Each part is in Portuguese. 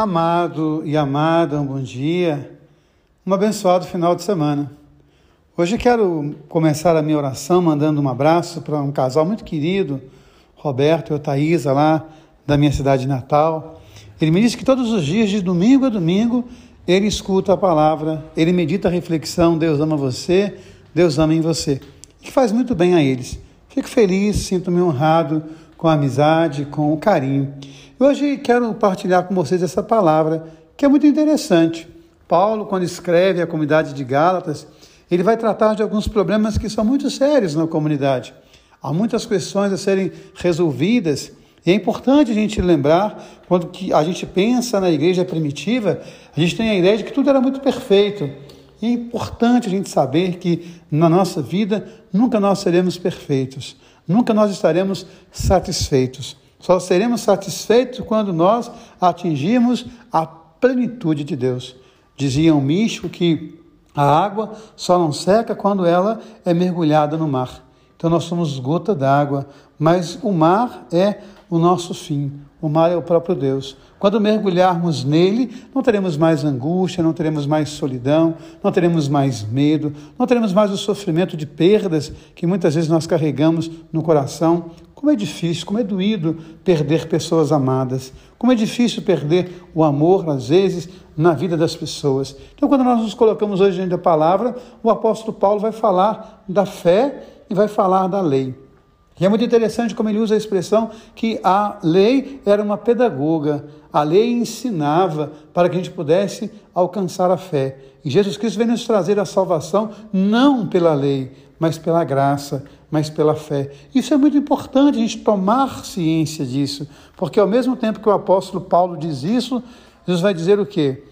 Amado e amada, um bom dia, um abençoado final de semana. Hoje quero começar a minha oração mandando um abraço para um casal muito querido, Roberto e Otaísa, lá da minha cidade natal. Ele me disse que todos os dias, de domingo a domingo, ele escuta a palavra, ele medita a reflexão, Deus ama você, Deus ama em você. Que faz muito bem a eles. Fico feliz, sinto-me honrado com a amizade, com o carinho. Hoje quero partilhar com vocês essa palavra que é muito interessante. Paulo, quando escreve a comunidade de Gálatas, ele vai tratar de alguns problemas que são muito sérios na comunidade. Há muitas questões a serem resolvidas e é importante a gente lembrar, quando a gente pensa na igreja primitiva, a gente tem a ideia de que tudo era muito perfeito. E é importante a gente saber que na nossa vida nunca nós seremos perfeitos, nunca nós estaremos satisfeitos. Só seremos satisfeitos quando nós atingirmos a plenitude de Deus. Dizia um místico que a água só não seca quando ela é mergulhada no mar. Então nós somos gota d'água, mas o mar é o nosso fim. O mar é o próprio Deus. Quando mergulharmos nele, não teremos mais angústia, não teremos mais solidão, não teremos mais medo, não teremos mais o sofrimento de perdas que muitas vezes nós carregamos no coração. Como é difícil, como é doído perder pessoas amadas, como é difícil perder o amor, às vezes, na vida das pessoas. Então, quando nós nos colocamos hoje diante da palavra, o apóstolo Paulo vai falar da fé e vai falar da lei. E é muito interessante como ele usa a expressão que a lei era uma pedagoga, a lei ensinava para que a gente pudesse alcançar a fé. E Jesus Cristo vem nos trazer a salvação não pela lei, mas pela graça, mas pela fé. Isso é muito importante a gente tomar ciência disso, porque ao mesmo tempo que o apóstolo Paulo diz isso, Jesus vai dizer o quê?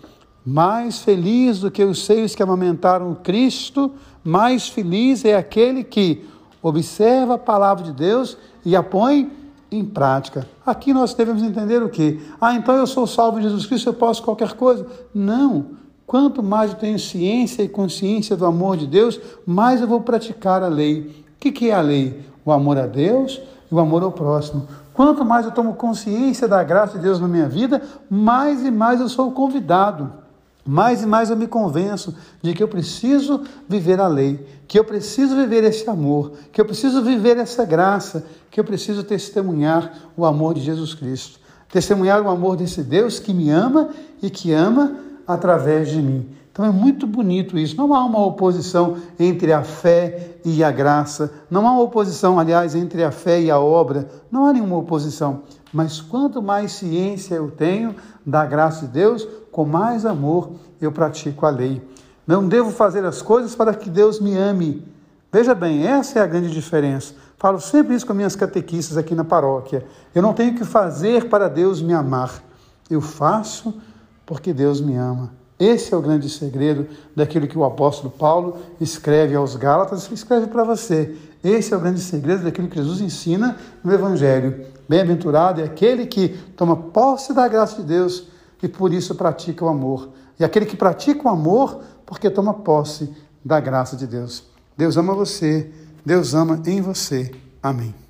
Mais feliz do que os seios que amamentaram Cristo, mais feliz é aquele que observa a palavra de Deus e a põe em prática. Aqui nós devemos entender o quê? Ah, então eu sou salvo em Jesus Cristo, eu posso qualquer coisa. Não. Quanto mais eu tenho ciência e consciência do amor de Deus, mais eu vou praticar a lei. O que é a lei? O amor a Deus e o amor ao próximo. Quanto mais eu tomo consciência da graça de Deus na minha vida, mais e mais eu sou convidado mais e mais eu me convenço de que eu preciso viver a lei, que eu preciso viver esse amor, que eu preciso viver essa graça, que eu preciso testemunhar o amor de Jesus Cristo. Testemunhar o amor desse Deus que me ama e que ama através de mim. Então é muito bonito isso. Não há uma oposição entre a fé e a graça. Não há uma oposição, aliás, entre a fé e a obra. Não há nenhuma oposição. Mas quanto mais ciência eu tenho da graça de Deus, com mais amor eu pratico a lei. Não devo fazer as coisas para que Deus me ame. Veja bem, essa é a grande diferença. Falo sempre isso com minhas catequistas aqui na paróquia. Eu não tenho que fazer para Deus me amar. Eu faço porque Deus me ama. Esse é o grande segredo daquilo que o apóstolo Paulo escreve aos Gálatas, escreve para você. Esse é o grande segredo daquilo que Jesus ensina no Evangelho. Bem-aventurado é aquele que toma posse da graça de Deus e por isso pratica o amor. E aquele que pratica o amor porque toma posse da graça de Deus. Deus ama você, Deus ama em você. Amém.